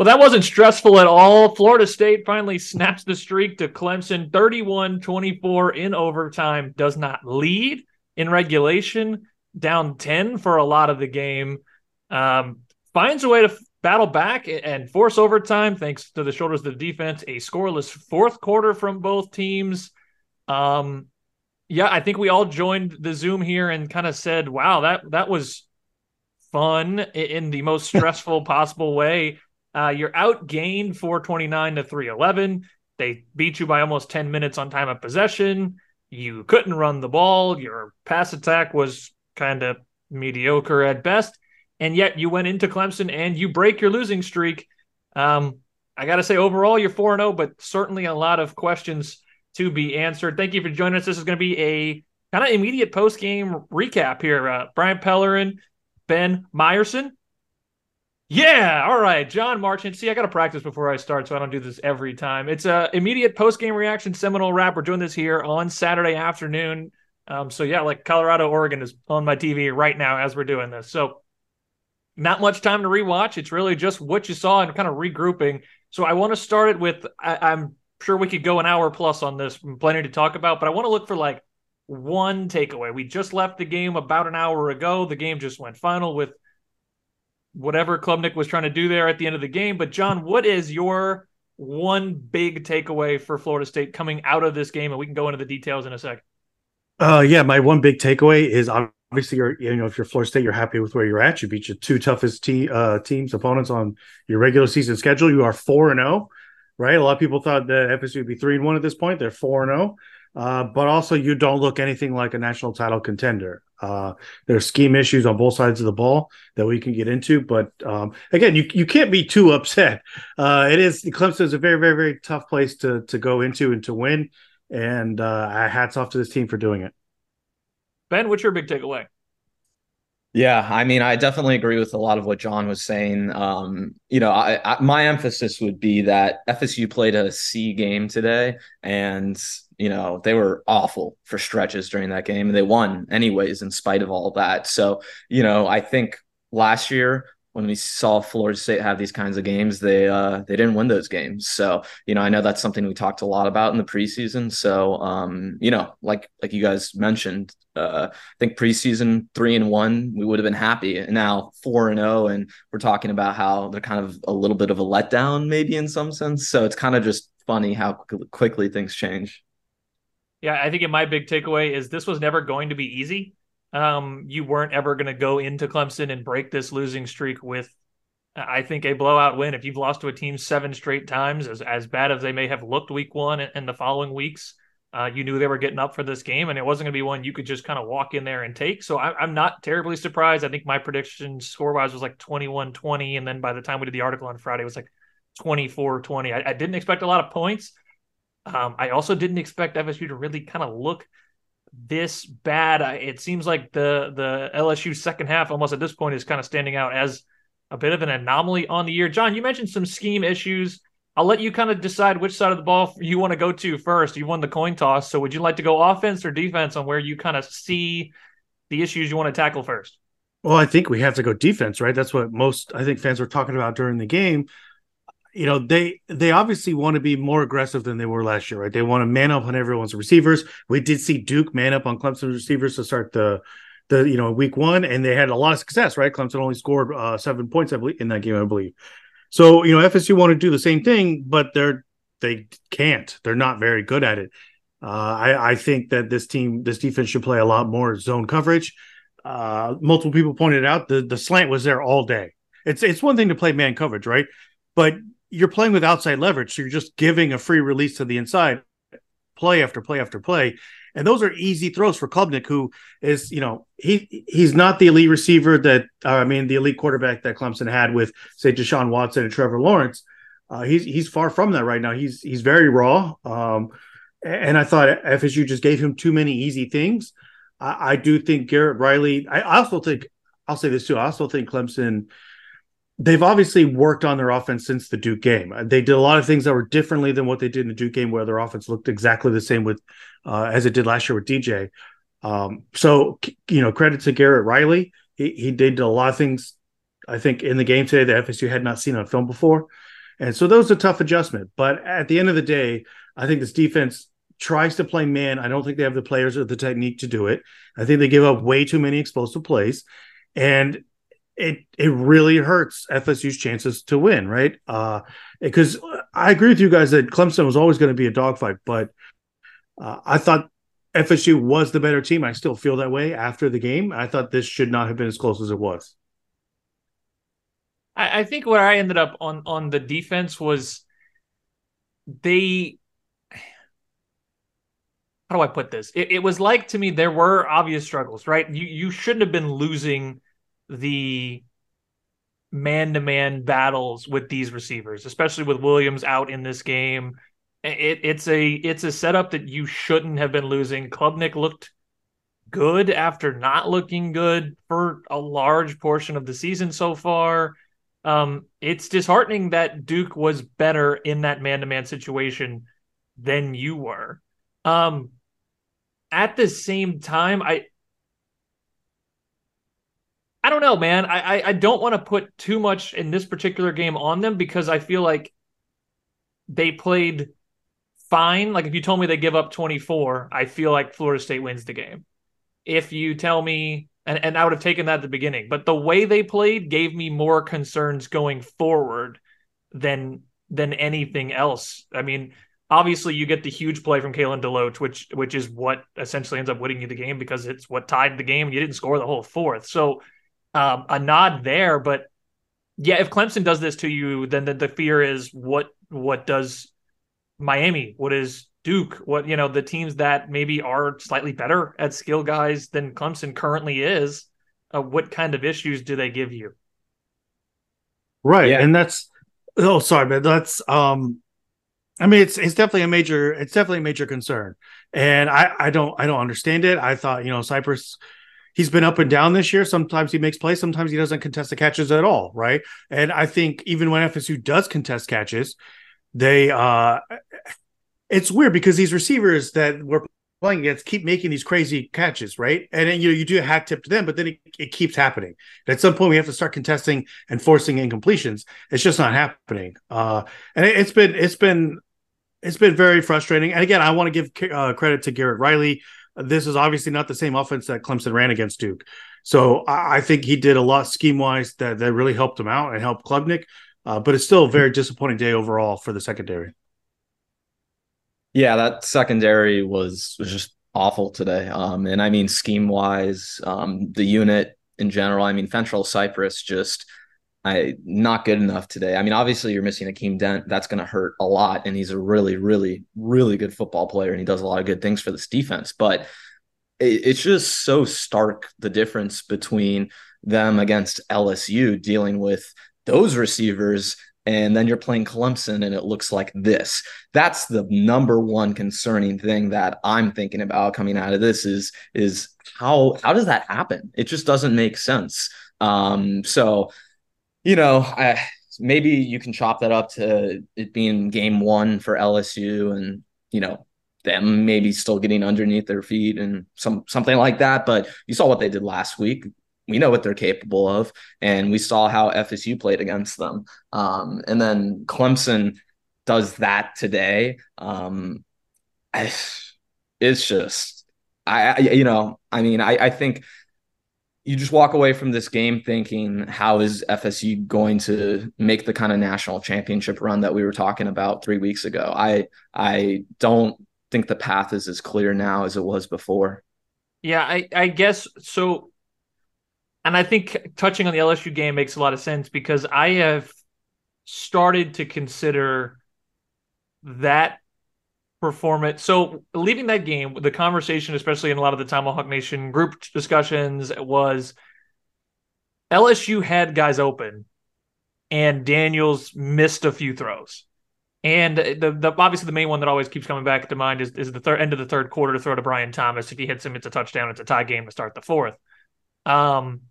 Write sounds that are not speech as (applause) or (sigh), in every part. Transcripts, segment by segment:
Well, that wasn't stressful at all. Florida State finally snaps the streak to Clemson 31 24 in overtime, does not lead in regulation, down 10 for a lot of the game. Um, finds a way to battle back and force overtime thanks to the shoulders of the defense. A scoreless fourth quarter from both teams. Um, yeah, I think we all joined the Zoom here and kind of said, "Wow, that that was fun in the most (laughs) stressful possible way." Uh, you're outgained 429 to 311. They beat you by almost 10 minutes on time of possession. You couldn't run the ball. Your pass attack was kind of mediocre at best. And yet you went into Clemson and you break your losing streak. Um, I got to say, overall, you're 4 0, but certainly a lot of questions to be answered. Thank you for joining us. This is going to be a kind of immediate post game recap here. Uh, Brian Pellerin, Ben Meyerson, yeah, all right, Jon Marchant. See, I got to practice before I start, so I don't do this every time. It's a immediate post game reaction Seminole Wrap. We're doing this here on Saturday afternoon. Um, so yeah, like Colorado, Oregon is on my TV right now as we're doing this. So not much time to rewatch. It's really just what you saw and kind of regrouping. So I want to start it with. I, I'm sure we could go an hour plus on this, plenty to talk about, but I want to look for like one takeaway. We just left the game about an hour ago. The game just went final with whatever Klubnik was trying to do there at the end of the game. But Jon, what is your one big takeaway for Florida State coming out of this game? And we can go into the details in a second. Uh, yeah, my one big takeaway is obviously you're you know if you're Florida State, you're happy with where you're at. You beat your two toughest te- uh, teams opponents on your regular season schedule. You are four and zero, oh, right? A lot of people thought that FSU would be three and one at this point. They're four and zero. Oh. Uh, but also you don't look anything like a national title contender. Uh, there's scheme issues on both sides of the ball that we can get into, but um, again, you you can't be too upset. Uh, it is Clemson is a very very very tough place to to go into and to win, and uh, hats off to this team for doing it. Ben, what's your big takeaway? Yeah, I mean, I definitely agree with a lot of what Jon was saying. Um, you know, I, I, my emphasis would be that FSU played a C game today, and you know they were awful for stretches during that game, and they won anyways in spite of all that. So, you know, I think last year when we saw Florida State have these kinds of games, they uh, they didn't win those games. So you know, I know that's something we talked a lot about in the preseason. So um, you know, like like you guys mentioned, uh, I think preseason three and one, we would have been happy. And now four and oh, and we're talking about how they're kind of a little bit of a letdown, maybe in some sense. So it's kind of just funny how quickly things change. Yeah, I think my big takeaway is this was never going to be easy um, you weren't ever going to go into Clemson and break this losing streak with, I think, a blowout win. If you've lost to a team seven straight times, as as bad as they may have looked week one and, and the following weeks, uh, you knew they were getting up for this game, and it wasn't going to be one you could just kind of walk in there and take. So I, am not terribly surprised. I think my prediction score wise was like 21 20. And then by the time we did the article on Friday, it was like 24 20. I, I didn't expect a lot of points. Um, I also didn't expect FSU to really kind of look this bad. It seems like the the LSU second half almost at this point is kind of standing out as a bit of an anomaly on the year. Jon, you mentioned some scheme issues. I'll let you kind of decide which side of the ball you want to go to first. You won the coin toss, so would you like to go offense or defense on where you kind of see the issues you want to tackle first? Well, I think we have to go defense, right? That's what most I think fans were talking about during the game you know they they obviously want to be more aggressive than they were last year, right? They want to man up on everyone's receivers. We did see Duke man up on Clemson's receivers to start the the you know week one, and they had a lot of success, right? Clemson only scored uh, seven points, I believe, in that game, I believe. So you know FSU want to do the same thing, but they're they can't. They're not very good at it. Uh, I, I think that this team, this defense should play a lot more zone coverage. Uh, multiple people pointed out the the slant was there all day. It's it's one thing to play man coverage, right? But you're playing with outside leverage, so you're just giving a free release to the inside, play after play after play, and those are easy throws for Klubnik, who is you know he he's not the elite receiver that uh, I mean the elite quarterback that Clemson had with say Deshaun Watson and Trevor Lawrence. Uh, he's he's far from that right now. He's he's very raw, um, and I thought FSU just gave him too many easy things. I, I do think Garrett Riley. I also think I'll say this too. I also think Clemson they've obviously worked on their offense since the Duke game. They did a lot of things that were differently than what they did in the Duke game, where their offense looked exactly the same with uh, as it did last year with DJ. Um, so you know, credit to Garrett Riley. He, he did a lot of things I think in the game today that FSU had not seen on film before. And so that was a tough adjustment. But at the end of the day, I think this defense tries to play man. I don't think they have the players or the technique to do it. I think they give up way too many explosive plays. And it it really hurts FSU's chances to win, right? Uh because I agree with you guys that Clemson was always going to be a dogfight, but uh, I thought FSU was the better team. I still feel that way after the game. I thought this should not have been as close as it was. I, I think where I ended up on on the defense was they how do I put this? It, it, was like to me there were obvious struggles, right? You you shouldn't have been losing the man to man battles with these receivers, especially with Williams out in this game. It, it's a it's a setup that you shouldn't have been losing. Klubnik looked good after not looking good for a large portion of the season so far. Um, it's disheartening that Duke was better in that man to man situation than you were. Um, at the same time, I I don't know, man. I I, I don't want to put too much in this particular game on them because I feel like they played fine. Like if you told me they give up 24, I feel like Florida State wins the game. If you tell me and, and I would have taken that at the beginning, but the way they played gave me more concerns going forward than than anything else. I mean, obviously you get the huge play from Kalen DeLoach, which which is what essentially ends up winning you the game because it's what tied the game you didn't score the whole fourth. So um, a nod there, but yeah, if Clemson does this to you, then the, the fear is what what does Miami? What is Duke? What you know the teams that maybe are slightly better at skill guys than Clemson currently is. Uh, what kind of issues do they give you? Right, yeah. and that's oh sorry, but that's um I mean, it's it's definitely a major it's definitely a major concern, and I I don't I don't understand it. I thought you know Cypress, he's been up and down this year. Sometimes he makes plays, sometimes he doesn't contest the catches at all, right? And I think even when FSU does contest catches, they uh, it's weird because these receivers that we're playing against keep making these crazy catches, right? And then you know you do a hat tip to them, but then it, it keeps happening. At some point, we have to start contesting and forcing incompletions. It's just not happening. Uh, and it, it's been it's been it's been very frustrating. And again, I want to give uh, credit to Garrett Riley. This is obviously not the same offense that Clemson ran against Duke. So I, I think he did a lot scheme wise that, that really helped him out and helped Klubnik. Uh, but it's still a very disappointing day overall for the secondary. Yeah, that secondary was, was just awful today. Um, and I mean, scheme wise, um, the unit in general, I mean, Fentrell Cypress just – I not good enough today. I mean, obviously you're missing Akeem Dent. That's going to hurt a lot. And he's a really, really, really good football player, and he does a lot of good things for this defense. But it, it's just so stark the difference between them against LSU dealing with those receivers, and then you're playing Clemson, and it looks like this. That's the number one concerning thing that I'm thinking about coming out of this is is how how does that happen? It just doesn't make sense. Um, so you know, I, maybe you can chop that up to it being game one for LSU and, you know, them maybe still getting underneath their feet and some something like that. But you saw what they did last week. We know what they're capable of, and we saw how FSU played against them. Um, and then Clemson does that today. Um, I, it's just, I, I, you know, I mean, I, I think you just walk away from this game thinking, how is FSU going to make the kind of national championship run that we were talking about three weeks ago? I I don't think the path is as clear now as it was before. Yeah, I, I guess so. And I think touching on the LSU game makes a lot of sense because I have started to consider that performance. So leaving that game, the conversation, especially in a lot of the Tomahawk Nation group discussions, was LSU had guys open, and Daniels missed a few throws. And the, the obviously the main one that always keeps coming back to mind is, is the third end of the third quarter to throw to Brian Thomas. If he hits him, it's a touchdown. It's a tie game to start the fourth. Um,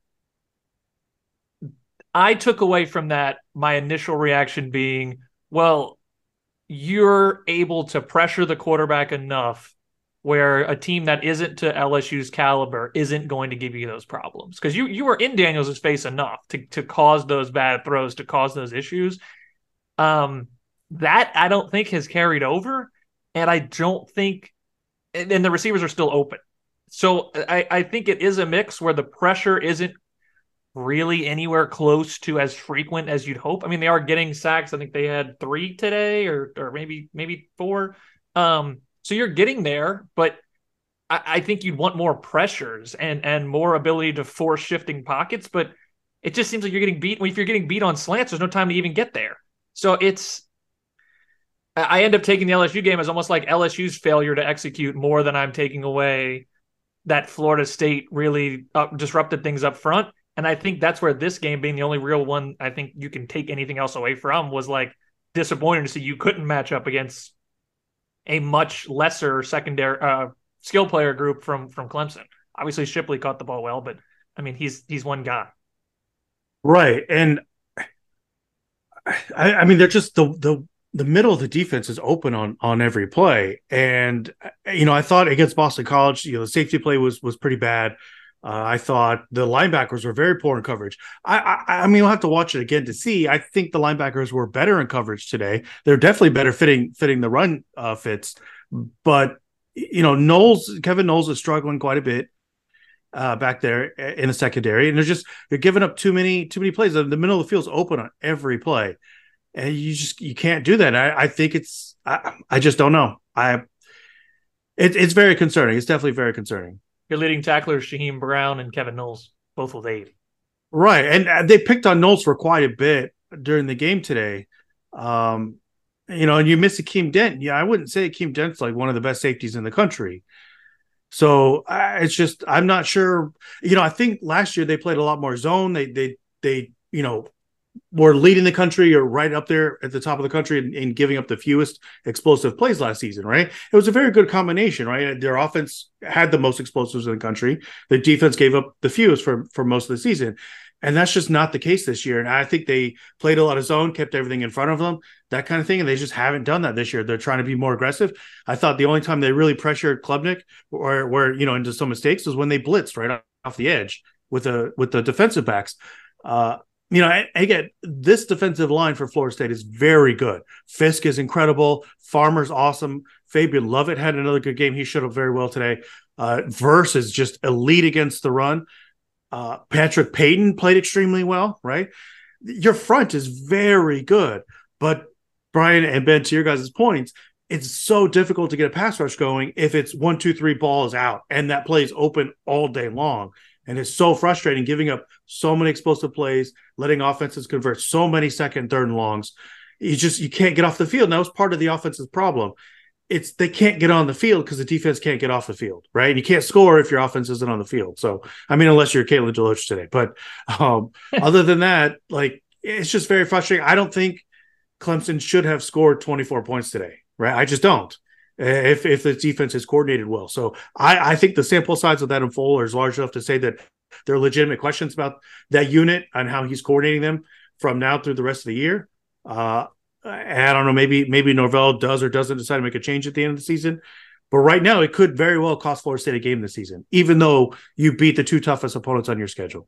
I took away from that my initial reaction being, well, you're able to pressure the quarterback enough where a team that isn't to LSU's caliber isn't going to give you those problems because you you were in Daniels' face enough to to cause those bad throws to cause those issues. Um, that I don't think has carried over, and I don't think, and the receivers are still open. So I I think it is a mix where the pressure isn't really anywhere close to as frequent as you'd hope. I mean, they are getting sacks. I think they had three today, or or maybe maybe four. Um, so you're getting there, but I, I think you'd want more pressures and and more ability to force shifting pockets. But it just seems like you're getting beat. If you're getting beat on slants, there's no time to even get there. So it's I end up taking the LSU game as almost like LSU's failure to execute more than I'm taking away that Florida State really uh, disrupted things up front. And I think that's where this game being the only real one I think you can take anything else away from was like disappointing to see you couldn't match up against a much lesser secondary uh, skill player group from from Clemson. Obviously, Shipley caught the ball well, but I mean, he's he's one guy. Right, and I, I mean, they're just the the the middle of the defense is open on on every play, and you know, I thought against Boston College, you know, the safety play was was pretty bad. Uh, I thought the linebackers were very poor in coverage. I, I, I mean, we'll have to watch it again to see. I think the linebackers were better in coverage today. They're definitely better fitting fitting the run uh, fits, but you know, Knowles, Kevin Knowles is struggling quite a bit uh, back there in the secondary, and they're just they're giving up too many too many plays. The middle of the field's open on every play, and you just you can't do that. I, I think it's I, I just don't know. I it, it's very concerning. It's definitely very concerning. Your leading tacklers, Shyheim Brown and Kevin Knowles, both with eight. Right, and uh, they picked on Knowles for quite a bit during the game today. Um, you know, and you miss Akeem Dent. Yeah, I wouldn't say Akeem Dent's like one of the best safeties in the country. So uh, it's just I'm not sure. You know, I think last year they played a lot more zone. They they they you know were leading the country or right up there at the top of the country and, in, giving up the fewest explosive plays last season, right? It was a very good combination, right? Their offense had the most explosives in the country. The defense gave up the fewest for, for most of the season. And that's just not the case this year. And I think they played a lot of zone, kept everything in front of them, that kind of thing. And they just haven't done that this year. They're trying to be more aggressive. I thought the only time they really pressured Klubnik or where, you know, into some mistakes was when they blitzed right off the edge with the with the defensive backs. Uh, you know, again, this defensive line for Florida State is very good. Fiske is incredible. Farmer's awesome. Fabian Lovett had another good game. He showed up very well today. Uh, Verse is just elite against the run. Uh, Patrick Payton played extremely well, right? Your front is very good. But Brian and Ben, to your guys' points, it's so difficult to get a pass rush going if it's one, two, three balls out and that plays open all day long. And it's so frustrating giving up so many explosive plays, letting offenses convert so many second, third, and longs. You just you can't get off the field. And that was part of the offense's problem. It's they can't get on the field because the defense can't get off the field, right? And you can't score if your offense isn't on the field. So I mean, unless you're Kalen DeLoach today. But um, (laughs) other than that, like it's just very frustrating. I don't think Clemson should have scored 24 points today, right? I just don't if if the defense is coordinated well. So I, I think the sample size of that in full is large enough to say that there are legitimate questions about that unit and how he's coordinating them from now through the rest of the year. Uh, I don't know, maybe maybe Norvell does or doesn't decide to make a change at the end of the season. But right now, it could very well cost Florida State a game this season, even though you beat the two toughest opponents on your schedule.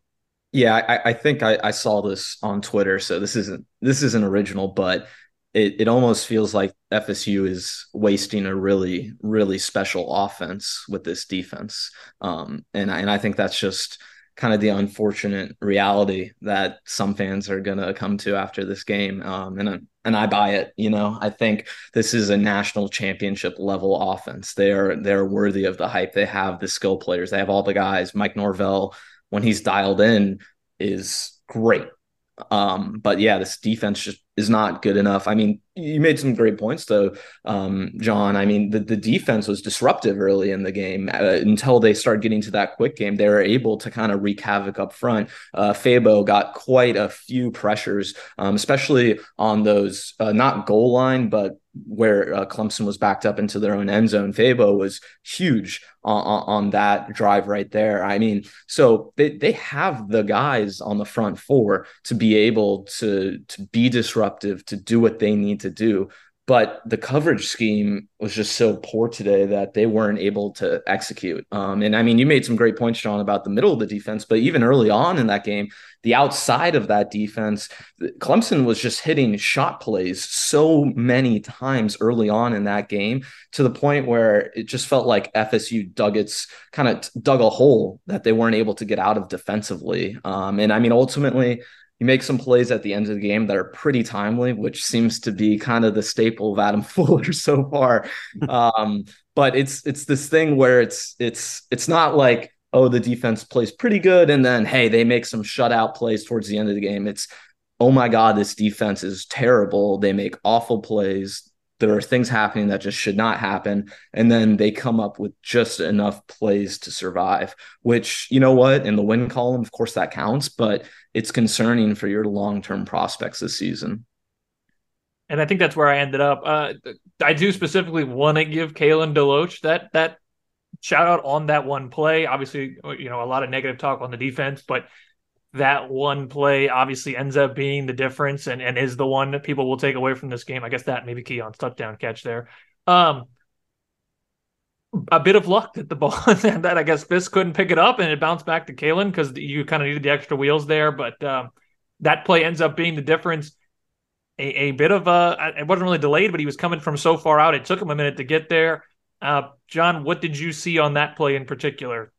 Yeah, I, I think I, I, saw this on Twitter, so this isn't this isn't original, but it, it almost feels like FSU is wasting a really, really special offense with this defense. Um, and, and I think that's just kind of the unfortunate reality that some fans are going to come to after this game. Um, and, and I buy it, you know, I think this is a national championship level offense. They're, they're worthy of the hype. They have the skill players. They have all the guys, Mike Norvell, when he's dialed in is great. Um, but yeah, this defense just is not good enough. I mean, you made some great points though, um, Jon. I mean, the, the defense was disruptive early in the game uh, until they started getting to that quick game. They were able to kind of wreak havoc up front. Uh, Fabo got quite a few pressures, um, especially on those uh, not goal line, but where uh, Clemson was backed up into their own end zone. Fabo was huge on, on, that drive right there. I mean, so they, they have the guys on the front four to be able to to be disruptive, to do what they need to do. But the coverage scheme was just so poor today that they weren't able to execute. Um, and I mean, you made some great points, Sean, about the middle of the defense, but even early on in that game, the outside of that defense, Clemson was just hitting shot plays so many times early on in that game to the point where it just felt like FSU dug its kind of dug a hole that they weren't able to get out of defensively. Um, and I mean, ultimately, you makes some plays at the end of the game that are pretty timely, which seems to be kind of the staple of Adam (laughs) Fuller so far. (laughs) um, but it's it's this thing where it's it's it's not like oh the defense plays pretty good and then hey they make some shutout plays towards the end of the game. It's oh my god this defense is terrible. They make awful plays there are things happening that just should not happen and then they come up with just enough plays to survive which you know what in the win column of course that counts but it's concerning for your long-term prospects this season. And i think that's where i ended up. Uh, i do specifically want to give Kalen DeLoach that that shout out on that one play. Obviously you know a lot of negative talk on the defense but that one play obviously ends up being the difference and, and is the one that people will take away from this game. I guess that maybe Keon's touchdown catch there. Um, a bit of luck that the ball (laughs) that I guess Fiske couldn't pick it up and it bounced back to Kalen because you kind of needed the extra wheels there. But um, that play ends up being the difference. A, a bit of a it wasn't really delayed, but he was coming from so far out. It took him a minute to get there. Uh, Jon, what did you see on that play in particular?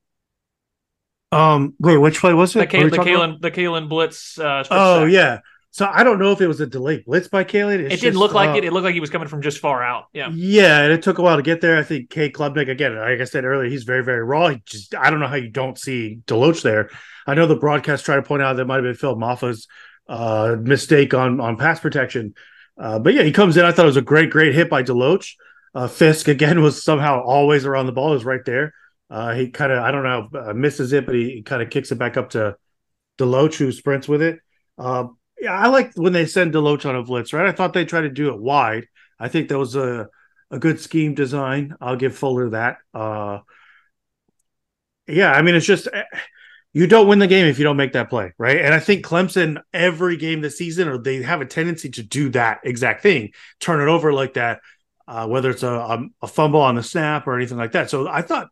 Um, wait, which play was it? The, Kalen, the Kalen, the Kalen blitz. Uh, oh sack. yeah. So I don't know if it was a delayed blitz by Kalen. It's it didn't look like uh, it. It looked like he was coming from just far out. Yeah. Yeah, and it took a while to get there. I think Cade Klubnik again, like I said earlier, he's very, very raw. He just I don't know how you don't see DeLoach there. I know the broadcast tried to point out that might have been Phil Mafah's uh, mistake on on pass protection. Uh, but yeah, he comes in. I thought it was a great, great hit by DeLoach. Uh, Fiske again was somehow always around the ball. Is right there. Uh, he kind of, I don't know, uh, misses it, but he kind of kicks it back up to DeLoach, who sprints with it. Uh, yeah, I like when they send DeLoach on a blitz, right? I thought they tried to do it wide. I think that was a, a good scheme design. I'll give Fuller that. Uh, yeah, I mean, it's just eh, you don't win the game if you don't make that play, right? And I think Clemson every game this season, or they have a tendency to do that exact thing, turn it over like that, uh, whether it's a, a, a fumble on the snap or anything like that. So I thought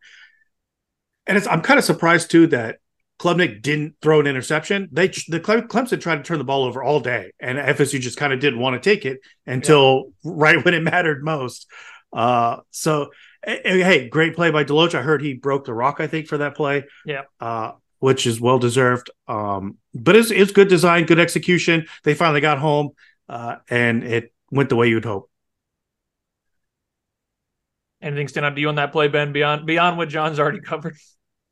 and it's I'm kind of surprised too that Klubnik didn't throw an interception. They the Clemson tried to turn the ball over all day, and FSU just kind of didn't want to take it until yeah. right when it mattered most. Uh, so hey, great play by DeLoach. I heard he broke the rock. I think for that play. Yeah. Uh, which is well deserved. Um, but it's it's good design, good execution. They finally got home, uh, and it went the way you'd hope. Anything stand out to you on that play, Ben? Beyond beyond what Jon's already covered.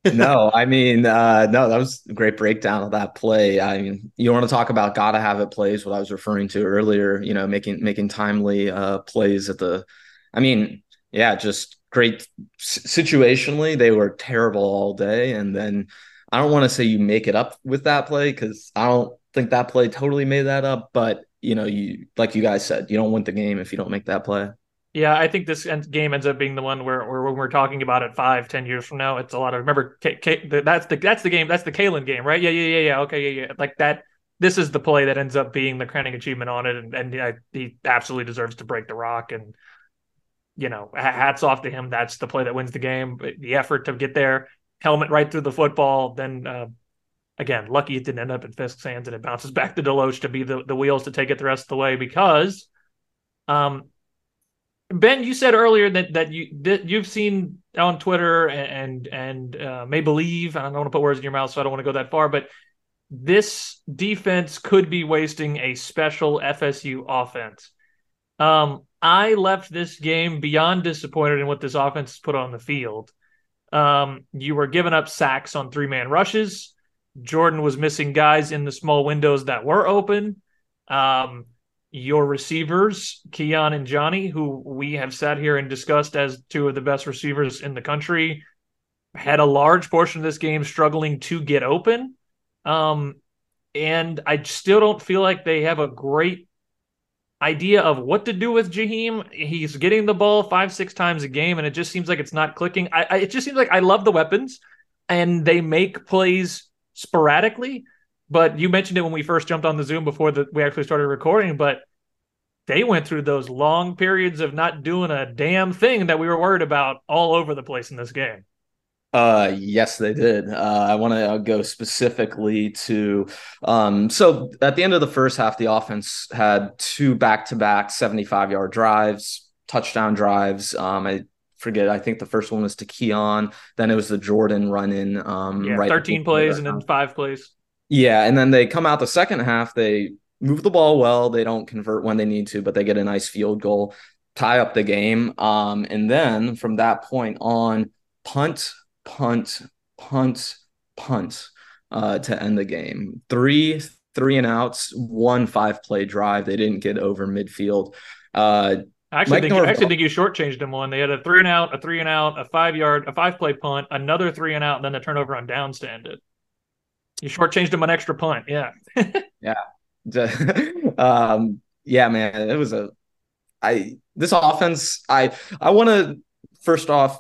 (laughs) no, I mean, uh, no, that was a great breakdown of that play. I mean, you want to talk about gotta have it plays, what I was referring to earlier, you know, making making timely uh, plays at the I mean, yeah, just great situationally. They were terrible all day. And then I don't want to say you make it up with that play because I don't think that play totally made that up, but you know, you like you guys said, you don't win the game if you don't make that play. Yeah, I think this game ends up being the one where, where when we're talking about it five, ten years from now, it's a lot of remember. K, K, that's the that's the game. That's the Kalen game, right? Yeah, yeah, yeah, yeah. Okay, yeah, yeah. Like that. This is the play that ends up being the crowning achievement on it, and, and he absolutely deserves to break the rock. And you know, hats off to him. That's the play that wins the game. The effort to get there, helmet right through the football. Then uh, again, lucky it didn't end up in Fiske's hands, and it bounces (laughs) back to DeLoach to be the the wheels to take it the rest of the way because. Um, Ben, you said earlier that that you that you've seen on Twitter and and, uh, may believe. I don't want to put words in your mouth, so I don't want to go that far. But this defense could be wasting a special FSU offense. Um, I left this game beyond disappointed in what this offense has put on the field. Um, you were giving up sacks on three man rushes. Jordan was missing guys in the small windows that were open. Um, your receivers, Keon and Johnny, who we have sat here and discussed as two of the best receivers in the country, had a large portion of this game struggling to get open. Um, and I still don't feel like they have a great idea of what to do with Jaheim. He's getting the ball five, six times a game, and it just seems like it's not clicking. I, I, it just seems like I love the weapons, and they make plays sporadically but you mentioned it when we first jumped on the Zoom before the, we actually started recording. But they went through those long periods of not doing a damn thing that we were worried about all over the place in this game. Uh, yes, they did. Uh, I want to go specifically to, um, so at the end of the first half, the offense had two back-to-back 75-yard drives, touchdown drives. Um, I forget. I think the first one was to Keon. Then it was the Jordan run in. Um, yeah, right 13 plays and then five plays. Yeah, and then they come out the second half. They move the ball well. They don't convert when they need to, but they get a nice field goal, tie up the game. Um, and then from that point on, punt, punt, punt, punt uh, to end the game. Three three and outs, one five play drive. They didn't get over midfield. Uh, I actually, think, I actually think you shortchanged them one. They had a three and out, a three and out, a five yard, a five play punt, another three and out, and then the turnover on downs to end it. You shortchanged him an extra punt. Yeah. (laughs) yeah. (laughs) um, yeah, man, it was a. I this offense. I I want to first off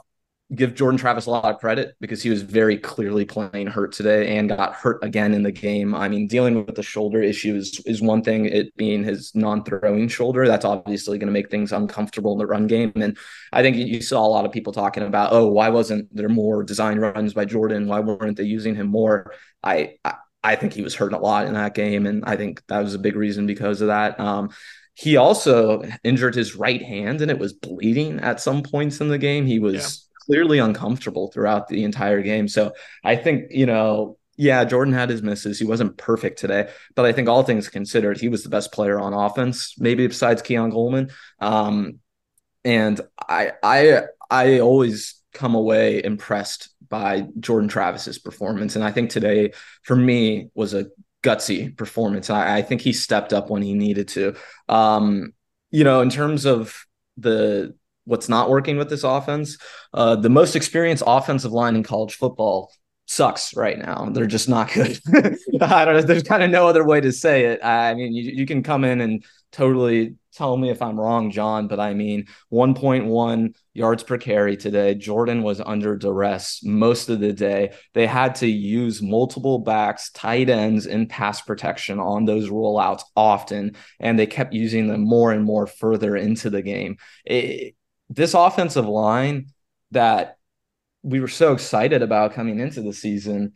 give Jordan Travis a lot of credit because he was very clearly playing hurt today and got hurt again in the game. I mean, dealing with the shoulder issues is, one thing, it being his non throwing shoulder. That's obviously going to make things uncomfortable in the run game. And I think you saw a lot of people talking about, oh, why wasn't there more design runs by Jordan? Why weren't they using him more? I, I I think he was hurting a lot in that game, and I think that was a big reason because of that. Um, he also injured his right hand, and it was bleeding at some points in the game. He was yeah. Clearly uncomfortable throughout the entire game. So I think you know, yeah, Jordan had his misses. He wasn't perfect today, but I think all things considered, he was the best player on offense, maybe besides Keon Coleman. Um, and I, I, I always come away impressed by Jordan Travis's performance. And I think today, for me, was a gutsy performance. I, I think he stepped up when he needed to. Um, you know, in terms of the what's not working with this offense, uh, the most experienced offensive line in college football sucks right now. They're just not good. (laughs) I don't know. There's kind of no other way to say it. I mean, you, you can come in and totally tell me if I'm wrong, Jon, but I mean, 1.1 yards per carry today. Jordan was under duress most of the day. They had to use multiple backs, tight ends, and pass protection on those rollouts often, and they kept using them more and more further into the game. It, this offensive line that we were so excited about coming into the season,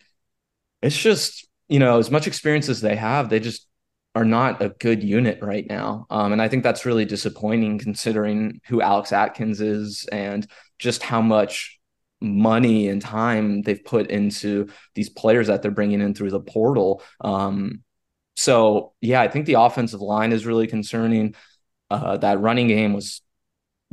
it's just, you know, as much experience as they have, they just are not a good unit right now. Um, and I think that's really disappointing considering who Alex Atkins is and just how much money and time they've put into these players that they're bringing in through the portal. Um, so, yeah, I think the offensive line is really concerning. Uh, that running game was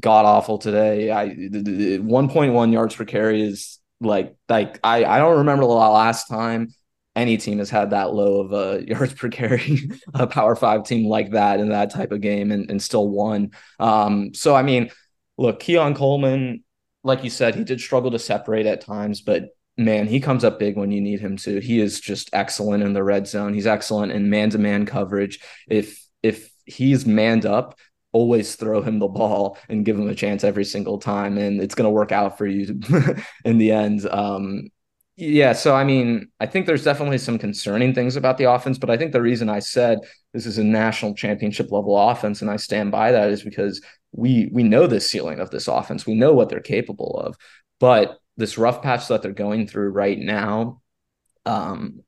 god awful today. I 1.1 yards per carry is like like I I don't remember the last time any team has had that low of a (laughs) yards per carry, a power five team like that in that type of game and, and still won. Um, so, I mean, look, Keon Coleman, like you said, he did struggle to separate at times, but man, he comes up big when you need him to. He is just excellent in the red zone. He's excellent in man to man coverage. If, if he's manned up, always throw him the ball and give him a chance every single time and it's going to work out for you (laughs) in the end. Um, yeah, so I mean, I think there's definitely some concerning things about the offense, but I think the reason I said this is a national championship level offense, and I stand by that, is because we we know the ceiling of this offense, we know what they're capable of, but this rough patch that they're going through right now, um,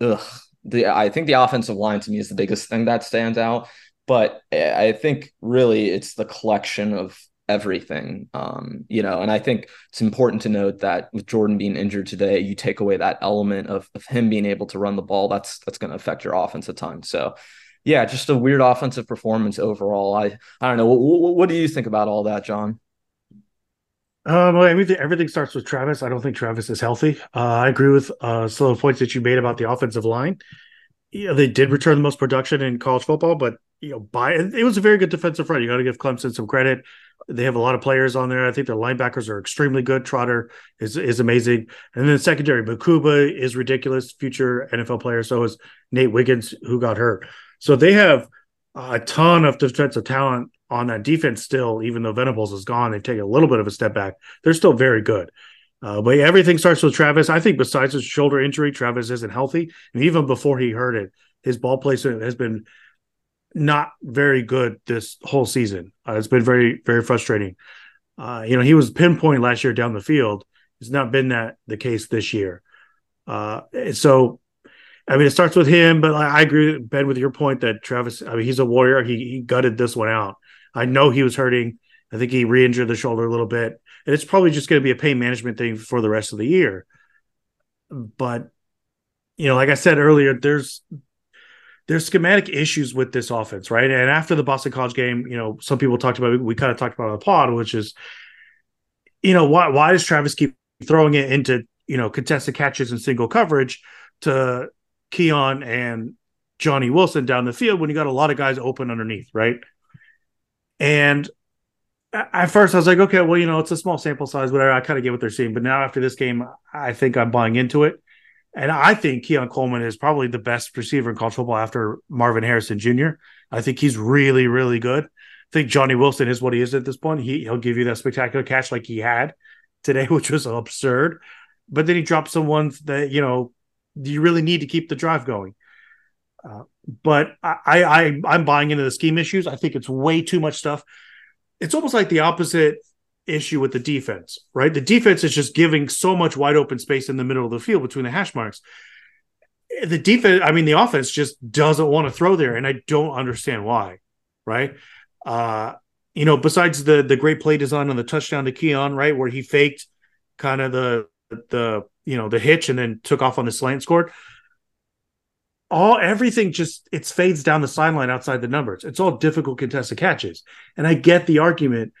ugh, the I think the offensive line to me is the biggest thing that stands out, but I think really it's the collection of everything. Um, you know, and I think it's important to note that with Jordan being injured today, you take away that element of, of him being able to run the ball. That's that's going to affect your offense a ton. So, yeah, just a weird offensive performance overall. I I don't know. What, what do you think about all that, Jon? Um, everything, everything starts with Travis. I don't think Travis is healthy. Uh, I agree with uh, some of the points that you made about the offensive line. Yeah, they did return the most production in college football, but you know, by it was a very good defensive front. You got to give Clemson some credit. They have a lot of players on there. I think their linebackers are extremely good. Trotter is is amazing, and then secondary, Mukuba is ridiculous, future NFL player. So is Nate Wiggins, who got hurt. So they have a ton of defensive talent on that defense still. Even though Venables is gone, they've taken a little bit of a step back. They're still very good. Uh, but everything starts with Travis. I think besides his shoulder injury, Travis isn't healthy, and even before he hurt it, his ball placement has been not very good this whole season. Uh, it's been very, very frustrating. Uh, you know, he was pinpoint last year down the field. It's not been that the case this year. Uh, so, I mean, it starts with him, but I, I agree, Ben, with your point that Travis. I mean, he's a warrior. He, he gutted this one out. I know he was hurting. I think he re-injured the shoulder a little bit, and it's probably just going to be a pain management thing for the rest of the year. But you know, like I said earlier, there's there's schematic issues with this offense, right? And after the Boston College game, you know, some people talked about we kind of talked about on the pod, which is, you know, why why does Travis keep throwing it into you know contested catches and single coverage to Keon and Johnny Wilson down the field when you got a lot of guys open underneath, right? And at first I was like, okay, well, you know, it's a small sample size, whatever. I kind of get what they're seeing, but now after this game, I think I'm buying into it. And I think Keon Coleman is probably the best receiver in college football after Marvin Harrison Jr. I think he's really, really good. I think Johnny Wilson is what he is at this point. He he'll give you that spectacular catch like he had today, (laughs) which was absurd. But then he dropped some ones that you know you really need to keep the drive going. Uh, but I, I I'm buying into the scheme issues. I think it's way too much stuff. It's almost like the opposite issue with the defense, right? The defense is just giving so much wide open space in the middle of the field between the hash marks. The defense, I mean, the offense just doesn't want to throw there, and I don't understand why, right? Uh, you know, besides the the great play design on the touchdown to Keon, right, where he faked kind of the the you know the hitch and then took off on the slant scored. All everything just it fades down the sideline outside the numbers. It's all difficult contested catches, and I get the argument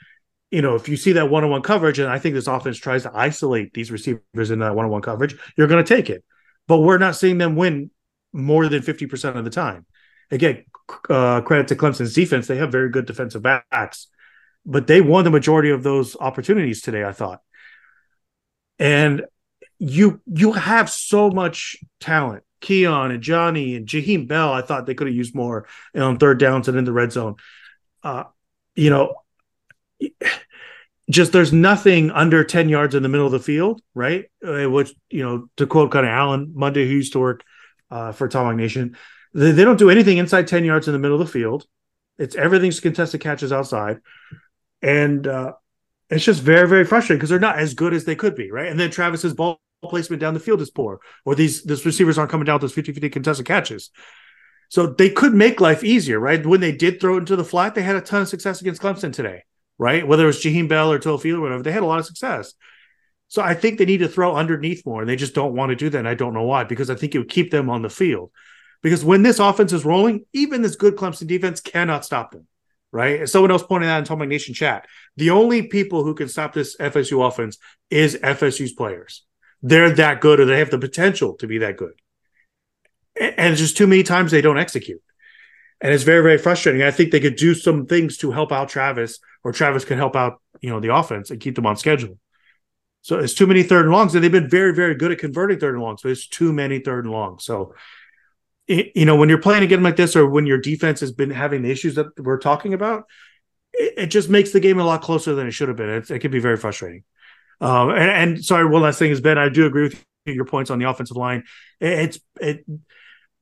you know, if you see that one on one coverage, and I think this offense tries to isolate these receivers in that one on one coverage, you're going to take it. But we're not seeing them win more than 50% of the time. Again, uh, credit to Clemson's defense. They have very good defensive backs, but they won the majority of those opportunities today, I thought. And you you have so much talent. Keon and Johnny and Jaheim Bell, I thought they could have used more on third downs and in the red zone. Uh, you know, just there's nothing under 10 yards in the middle of the field, right? Uh, which, you know, to quote kind of Alan Monday, who used to work uh, for Tomahawk Nation, they, they, don't do anything inside 10 yards in the middle of the field. It's everything's contested catches outside. And uh, it's just very, very frustrating because they're not as good as they could be, right? And then Travis's ball placement down the field is poor, or these, these receivers aren't coming down with those 50 50 contested catches. So they could make life easier, right? When they did throw it into the flat, they had a ton of success against Clemson today right? Whether it was Jaheim Bell or Toafili or whatever, they had a lot of success. So I think they need to throw underneath more, and they just don't want to do that. And I don't know why, because I think it would keep them on the field. Because when this offense is rolling, even this good Clemson defense cannot stop them, right? Someone else pointed out in Tomahawk Nation chat, the only people who can stop this FSU offense is FSU's players. They're that good, or they have the potential to be that good. And it's just too many times they don't execute and it's very very frustrating. I think they could do some things to help out Travis, or Travis could help out you know the offense and keep them on schedule. So it's too many third and longs, and they've been very very good at converting third and longs, but it's too many third and longs. So you know when you're playing a game like this, or when your defense has been having the issues that we're talking about, it, just makes the game a lot closer than it should have been. It, it can be very frustrating. Um, and, and, sorry, one last thing is Ben. I do agree with your points on the offensive line. It, it's it.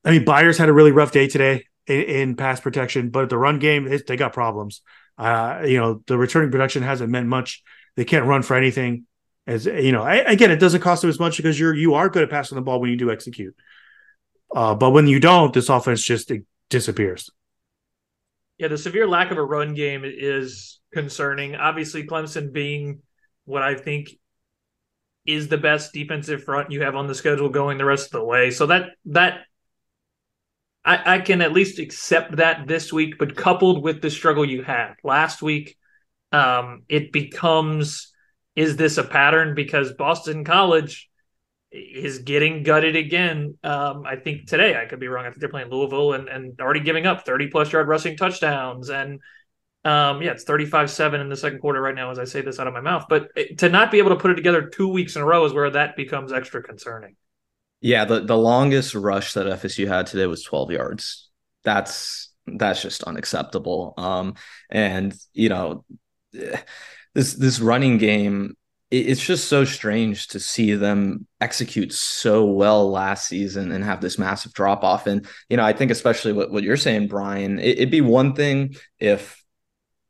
I mean, Byers had a really rough day today in, in pass protection, but the run game, they got problems. Uh, you know, the returning production hasn't meant much. They can't run for anything. As you know, I, again, it doesn't cost them as much because you're you are good at passing the ball when you do execute. Uh, but when you don't, this offense just disappears. Yeah, the severe lack of a run game is concerning. Obviously, Clemson being what I think is the best defensive front you have on the schedule going the rest of the way. So that that I, I can at least accept that this week, but coupled with the struggle you had last week, um, it becomes is this a pattern? Because Boston College is getting gutted again. Um, I think today, I could be wrong. I think they're playing Louisville and, and already giving up 30 plus yard rushing touchdowns. And um, yeah, it's 35 7 in the second quarter right now as I say this out of my mouth. But to not be able to put it together two weeks in a row is where that becomes extra concerning. Yeah, the, the longest rush that FSU had today was 12 yards. That's that's just unacceptable. Um, and you know, this this running game, it's just so strange to see them execute so well last season and have this massive drop off. And, you know, I think especially what, what you're saying, Brian, it, it'd be one thing if,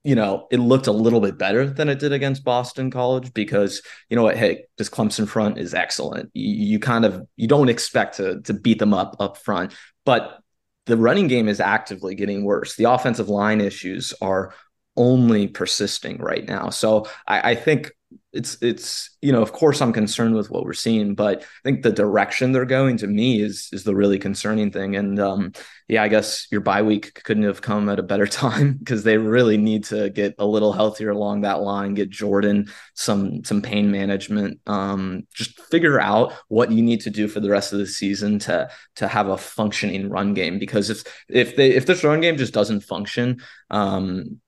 you know, it looked a little bit better than it did against Boston College because, you know what, hey, this Clemson front is excellent. You, you kind of you don't expect to to beat them up up front, but the running game is actively getting worse. The offensive line issues are only persisting right now. So I, I think it's it's you know of course i'm concerned with what we're seeing but i think the direction they're going to me is is the really concerning thing. And um yeah i guess your bye week couldn't have come at a better (laughs) time because they really need to get a little healthier along that line get jordan some some pain management um just figure out what you need to do for the rest of the season to to have a functioning run game. Because if if they if this run game just doesn't function um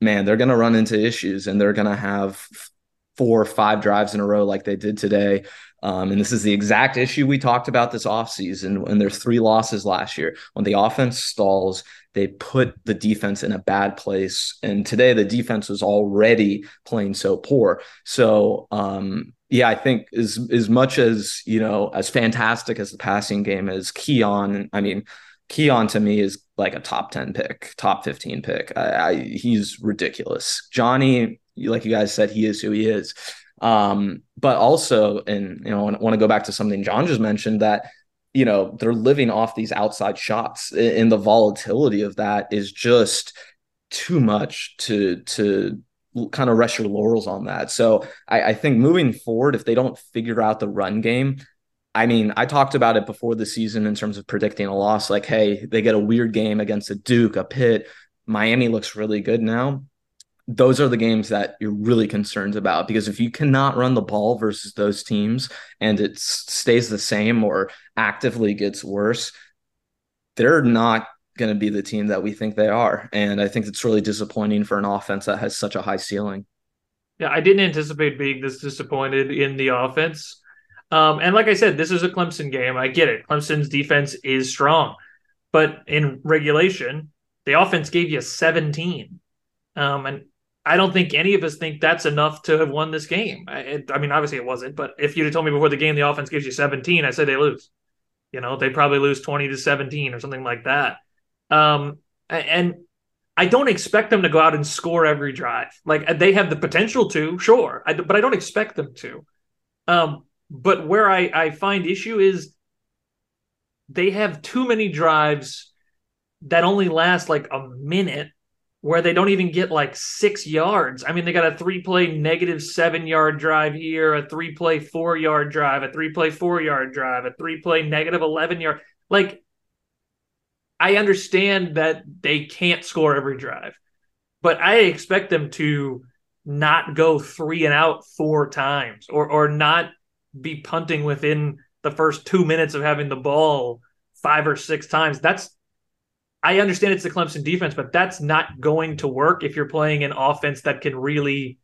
man, they're going to run into issues and they're going to have four or five drives in a row like they did today. Um, and this is the exact issue we talked about this offseason when there's three losses last year. When the offense stalls, they put the defense in a bad place. And today the defense was already playing so poor. So um, yeah, I think as as much as you know, as fantastic as the passing game is, Keon, I mean, Keon to me is like a top 10 pick, top 15 pick. I, I, he's ridiculous. Johnny, like you guys said, he is who he is. Um, but also, and you know, I want to go back to something Jon just mentioned that you know they're living off these outside shots, and the volatility of that is just too much to to kind of rest your laurels on that. So I, I think moving forward, if they don't figure out the run game, I mean, I talked about it before the season in terms of predicting a loss. Like, hey, they get a weird game against a Duke, a Pitt. Miami looks really good now those are the games that you're really concerned about because if you cannot run the ball versus those teams and it stays the same or actively gets worse, they're not going to be the team that we think they are. And I think it's really disappointing for an offense that has such a high ceiling. Yeah, I didn't anticipate being this disappointed in the offense. Um, and like I said, this is a Clemson game. I get it. Clemson's defense is strong, but in regulation, the offense gave you 17. Um, and I don't think any of us think that's enough to have won this game. I, it, I mean, obviously it wasn't, but if you'd have told me before the game the offense gives you 17, I say they lose. You know, they probably lose 20 to 17 or something like that. Um, and I don't expect them to go out and score every drive. Like they have the potential to, sure, I, but I don't expect them to. Um, but where I, I find issue is they have too many drives that only last like a minute where they don't even get like six yards. I mean, they got a three play negative seven yard drive here, a three play four yard drive, a three play four yard drive, a three play negative 11 yard. Like, I understand that they can't score every drive, but I expect them to not go three and out four times or, or not be punting within the first two minutes of having the ball five or six times. That's I understand it's the Clemson defense, but that's not going to work if you're playing an offense that can really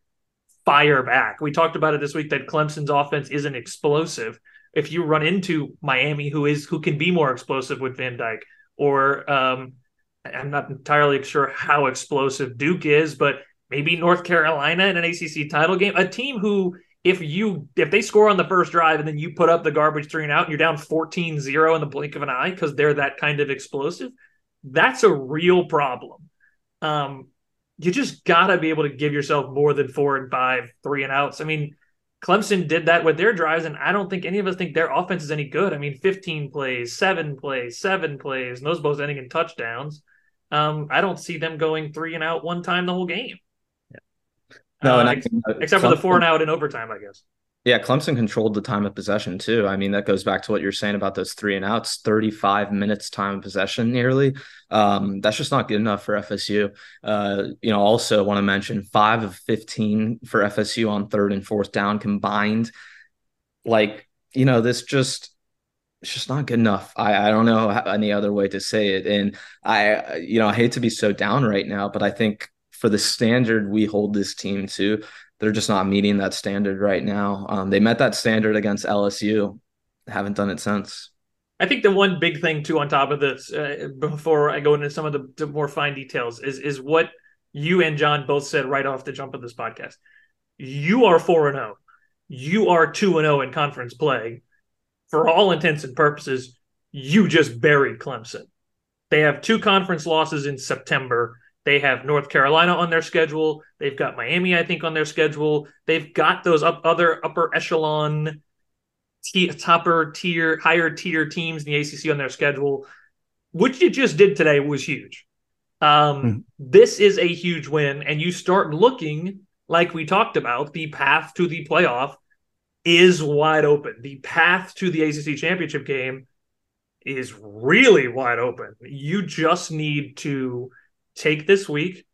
fire back. We talked about it this week that Clemson's offense isn't explosive. If you run into Miami, who is who can be more explosive with Van Dyck, or um, I'm not entirely sure how explosive Duke is, but maybe North Carolina in an ACC title game, a team who if you if they score on the first drive and then you put up the garbage three and out and you're down 14-0 in the blink of an eye because they're that kind of explosive that's a real problem. Um, you just got to be able to give yourself more than four and five, three and outs. I mean, Clemson did that with their drives, and I don't think any of us think their offense is any good. I mean, 15 plays, seven plays, seven plays, and those both ending in touchdowns. Um, I don't see them going three and out one time the whole game. Yeah. No, uh, and I, except Clemson, for the four and out in overtime, I guess. Yeah, Clemson controlled the time of possession too. I mean, that goes back to what you're saying about those three and outs, 35 minutes time of possession nearly. Um, that's just not good enough for FSU. Uh, you know, also want to mention five of 15 for FSU on third and fourth down combined. Like, you know, this just it's just not good enough. I, I don't know any other way to say it. And I, you know, I hate to be so down right now, but I think for the standard we hold this team to, they're just not meeting that standard right now. Um, they met that standard against LSU, haven't done it since. I think the one big thing too, on top of this, uh, before I go into some of the, the, more fine details, is is what you and Jon both said right off the jump of this podcast. You are four and zero. Oh. you are 2 and 0 in conference play. For all intents and purposes, you just buried Clemson. They have two conference losses in September. They have North Carolina on their schedule. They've got Miami, I think, on their schedule. They've got those up other upper echelon, t- topper tier, higher tier teams in the ACC on their schedule. What you just did today was huge. Um, hmm. This is a huge win, and you start looking like we talked about. The path to the playoff is wide open. The path to the ACC championship game is really wide open. You just need to take this week,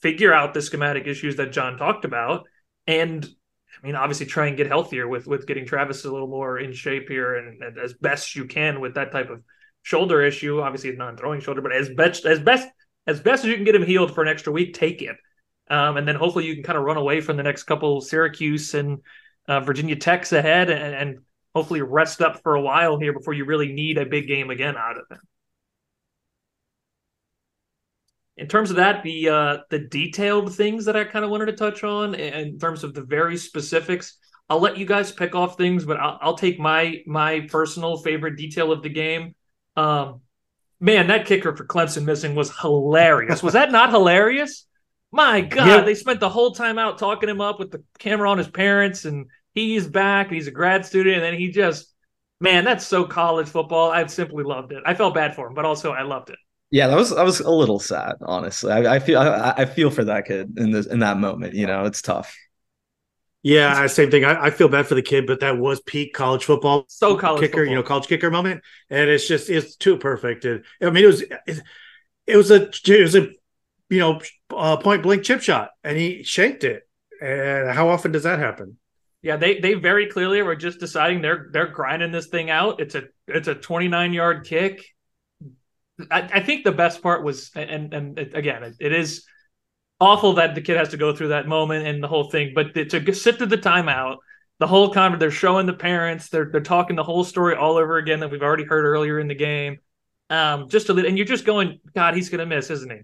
figure out the schematic issues that Jon talked about, and I mean, obviously, try and get healthier with with getting Travis a little more in shape here, and, and as best you can with that type of shoulder issue. Obviously, non-throwing shoulder, but as best as best as best as you can get him healed for an extra week, take it. Um, and then hopefully you can kind of run away from the next couple Syracuse and uh, Virginia Tech's ahead, and, and hopefully rest up for a while here before you really need a big game again out of it. In terms of that, the uh, the detailed things that I kind of wanted to touch on, in terms of the very specifics, I'll let you guys pick off things, but I'll, I'll take my my personal favorite detail of the game. Um, man, that kicker for Clemson missing was hilarious. Was that not hilarious? My (laughs) God, yep. they spent the whole time out talking him up with the camera on his parents, and he's back and he's a grad student, and then he just, man, that's so college football. I've simply loved it. I felt bad for him, but also I loved it. Yeah, that was that was a little sad, honestly. I, I feel I, I, feel for that kid in this in that moment. You know, it's tough. Yeah, same thing. I, I, feel bad for the kid, but that was peak college football. So college kicker, football. you know, college kicker moment, and it's just it's too perfect. And, I mean, it was it, it was a it was a you know uh, point blank chip shot, and he shanked it. And how often does that happen? Yeah, they they very clearly were just deciding they're they're grinding this thing out. It's a it's a 29 yard kick. I, I think the best part was, and and again, it, it is awful that the kid has to go through that moment and the whole thing. But to sit through the timeout, the whole conference, they're showing the parents, they're they're talking the whole story all over again that we've already heard earlier in the game. Um, just to and you're just going, God, he's gonna miss, isn't he?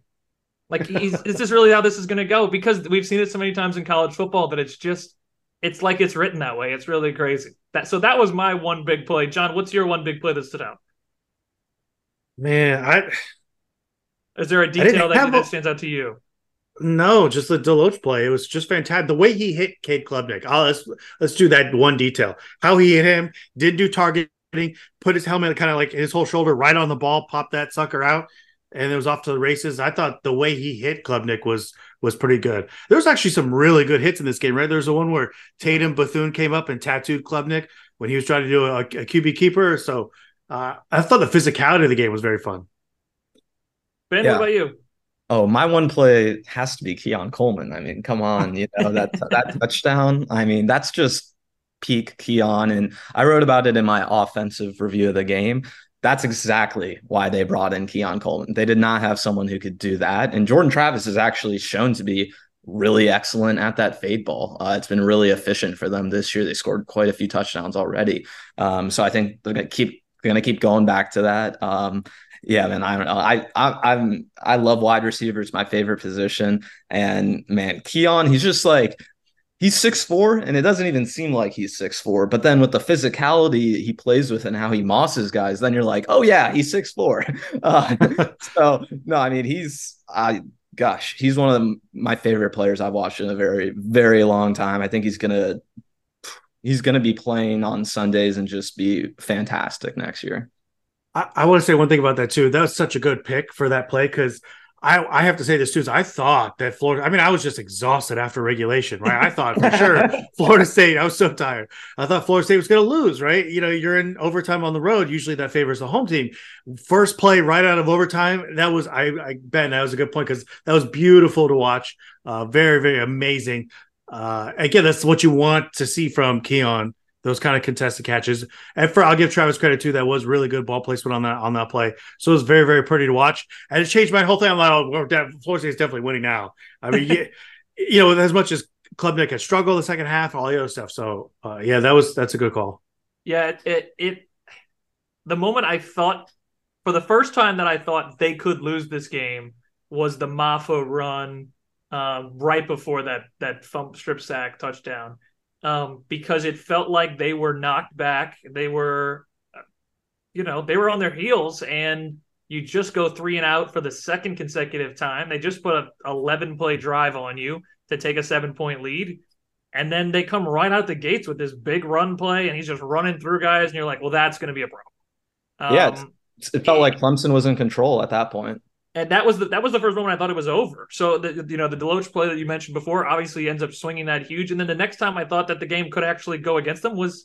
Like, (laughs) is this really how this is gonna go? Because we've seen it so many times in college football that it's just, it's like it's written that way. It's really crazy. That so that was my one big play. Jon, what's your one big play that stood out? Man, I is there a detail that, that stands out to you? No, just the DeLoach play. It was just fantastic. The way he hit Cade Klubnik. Oh, let's let's do that one detail. How he hit him, did do targeting, put his helmet kind of like his whole shoulder right on the ball, pop that sucker out, and it was off to the races. I thought the way he hit Klubnik was was pretty good. There was actually some really good hits in this game, right? There's the one where Tatum Bethune came up and tattooed Klubnik when he was trying to do a, a QB keeper. So uh, I thought the physicality of the game was very fun. Ben, yeah. what about you? Oh, my one play has to be Keon Coleman. I mean, come on, you know that (laughs) that touchdown. I mean, that's just peak Keon, and I wrote about it in my offensive review of the game. That's exactly why they brought in Keon Coleman. They did not have someone who could do that, and Jordan Travis is actually shown to be really excellent at that fade ball. Uh, it's been really efficient for them this year. They scored quite a few touchdowns already. Um, so I think they're gonna keep they're gonna keep going back to that. Um, yeah, man, I don't know. I, I I'm I love wide receivers, my favorite position. And man, Keon, he's just like he's six four, and it doesn't even seem like he's six four. But then with the physicality he plays with and how he mosses guys, then you're like, oh yeah, he's six four. (laughs) Uh, (laughs) so no, I mean he's I gosh, he's one of the, my favorite players I've watched in a very very long time. I think he's gonna he's gonna be playing on Sundays and just be fantastic next year. I, I want to say one thing about that too. That was such a good pick for that play because I, I have to say this too. Is I thought that Florida. I mean, I was just exhausted after regulation, right? I thought for sure (laughs) Florida State. I was so tired. I thought Florida State was going to lose, right? You know, you're in overtime on the road. Usually that favors the home team. First play right out of overtime. That was I. I Ben, that was a good point because that was beautiful to watch. Uh, very very amazing. Uh, again, that's what you want to see from Keon those kind of contested catches. And for I'll give Travis credit too. That was really good ball placement on that on that play. So it was very very pretty to watch, and it changed my whole thing. I'm like, oh, Florida State is definitely winning now. I mean, (laughs) you, you know, as much as Klubnik had struggled the second half, all the other stuff. So uh, yeah, that was that's a good call. Yeah, it, it it the moment I thought for the first time that I thought they could lose this game was the Mafah run uh, right before that that thump strip sack touchdown um, because it felt like they were knocked back. They were, you know, they were on their heels, and you just go three and out for the second consecutive time. They just put a 11 play drive on you to take a seven point lead. And then they come right out the gates with this big run play, and he's just running through guys, and you're like, well, that's going to be a problem. Um, yeah, it felt like Clemson was in control at that point. And that was the that was the first moment I thought it was over. So the you know the DeLoach play that you mentioned before obviously ends up swinging that huge. And then the next time I thought that the game could actually go against them was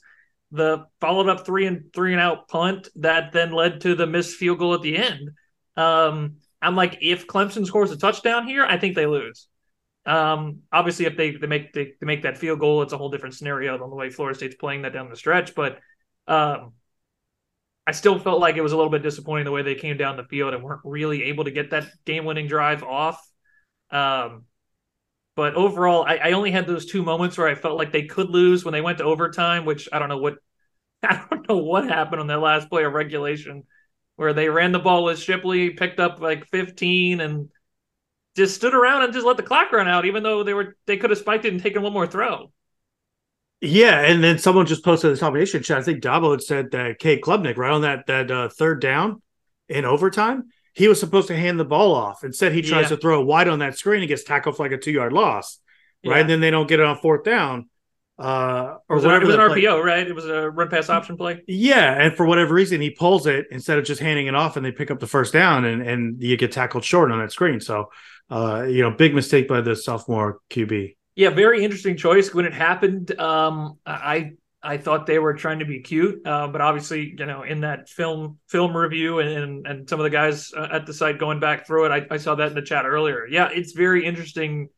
the followed up three and three and out punt that then led to the missed field goal at the end. Um, I'm like, if Clemson scores a touchdown here, I think they lose. Um, obviously, if they, they make they, they, make that field goal, it's a whole different scenario than the way Florida State's playing that down the stretch. But um, I still felt like it was a little bit disappointing the way they came down the field and weren't really able to get that game winning drive off. Um, but overall, I, I, only had those two moments where I felt like they could lose when they went to overtime, which I don't know what (laughs) I don't know what happened on that last play of regulation, where they ran the ball with Shipley, picked up like 15, and just stood around and just let the clock run out, even though they were they could have spiked it and taken one more throw. Yeah, and then someone just posted this combination chat. I think Dabo had said that Cade Klubnik, right on that that uh, third down in overtime, he was supposed to hand the ball off. Instead, he tries yeah. to throw wide on that screen and gets tackled for like a two yard loss. Right, yeah. and then they don't get it on fourth down. Uh, or was, it was an RPO, right? It was a run pass option play. Yeah, and for whatever reason, he pulls it instead of just handing it off, and they pick up the first down, and and you get tackled short on that screen. So, uh, you know, big mistake by the sophomore QB. Yeah, very interesting choice. When it happened, um, I I thought they were trying to be cute, uh, but obviously, you know, in that film film review and and some of the guys uh, at the site going back through it, I, I saw that in the chat earlier. Yeah, it's very interesting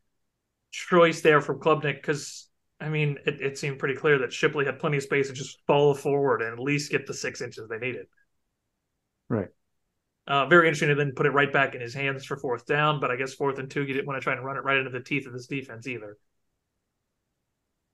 choice there from Klubnik because I mean, it, it seemed pretty clear that Shipley had plenty of space to just follow forward and at least get the six inches they needed. Right. Uh, very interesting to then put it right back in his hands for fourth down, but I guess fourth and two, you didn't want to try and run it right into the teeth of this defense either.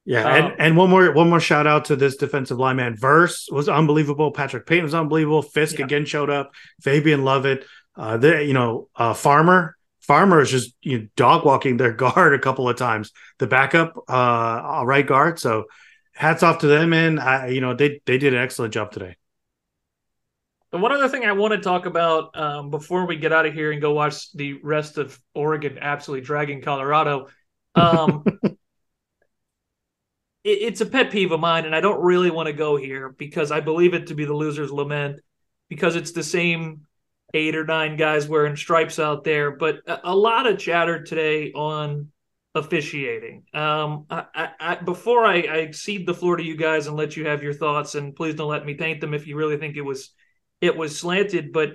Yeah, and, um, and one more one more shout out to this defensive lineman. Verse was unbelievable. Patrick Payton was unbelievable. Fiske yeah. again showed up. Fabian Lovett. Uh, the you know uh, Farmer Farmer is just you know, dog walking their (laughs) guard a couple of times. The backup uh, right guard. So hats off to them, and I, you know they they did an excellent job today. And one other thing I want to talk about um, before we get out of here and go watch the rest of Oregon absolutely dragging Colorado. Um, (laughs) it, it's a pet peeve of mine, and I don't really want to go here because I believe it to be the loser's lament because it's the same eight or nine guys wearing stripes out there. But a, a lot of chatter today on officiating. Um, I, I, I, before I, I cede the floor to you guys and let you have your thoughts, and please don't let me taint them if you really think it was it was slanted. But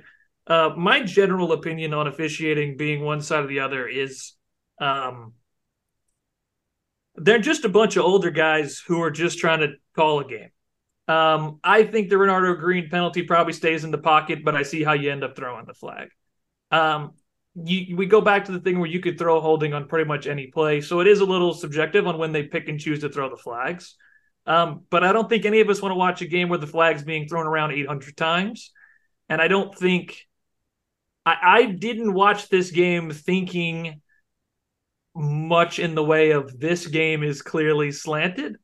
uh, my general opinion on officiating being one side or the other is um, they're just a bunch of older guys who are just trying to call a game. Um, I think the Renardo Green penalty probably stays in the pocket, but I see how you end up throwing the flag. Um, you, we go back to the thing where you could throw holding on pretty much any play, so it is a little subjective on when they pick and choose to throw the flags. Um, but I don't think any of us want to watch a game where the flag's being thrown around 800 times. And I don't think I, I didn't watch this game thinking much in the way of this game is clearly slanted.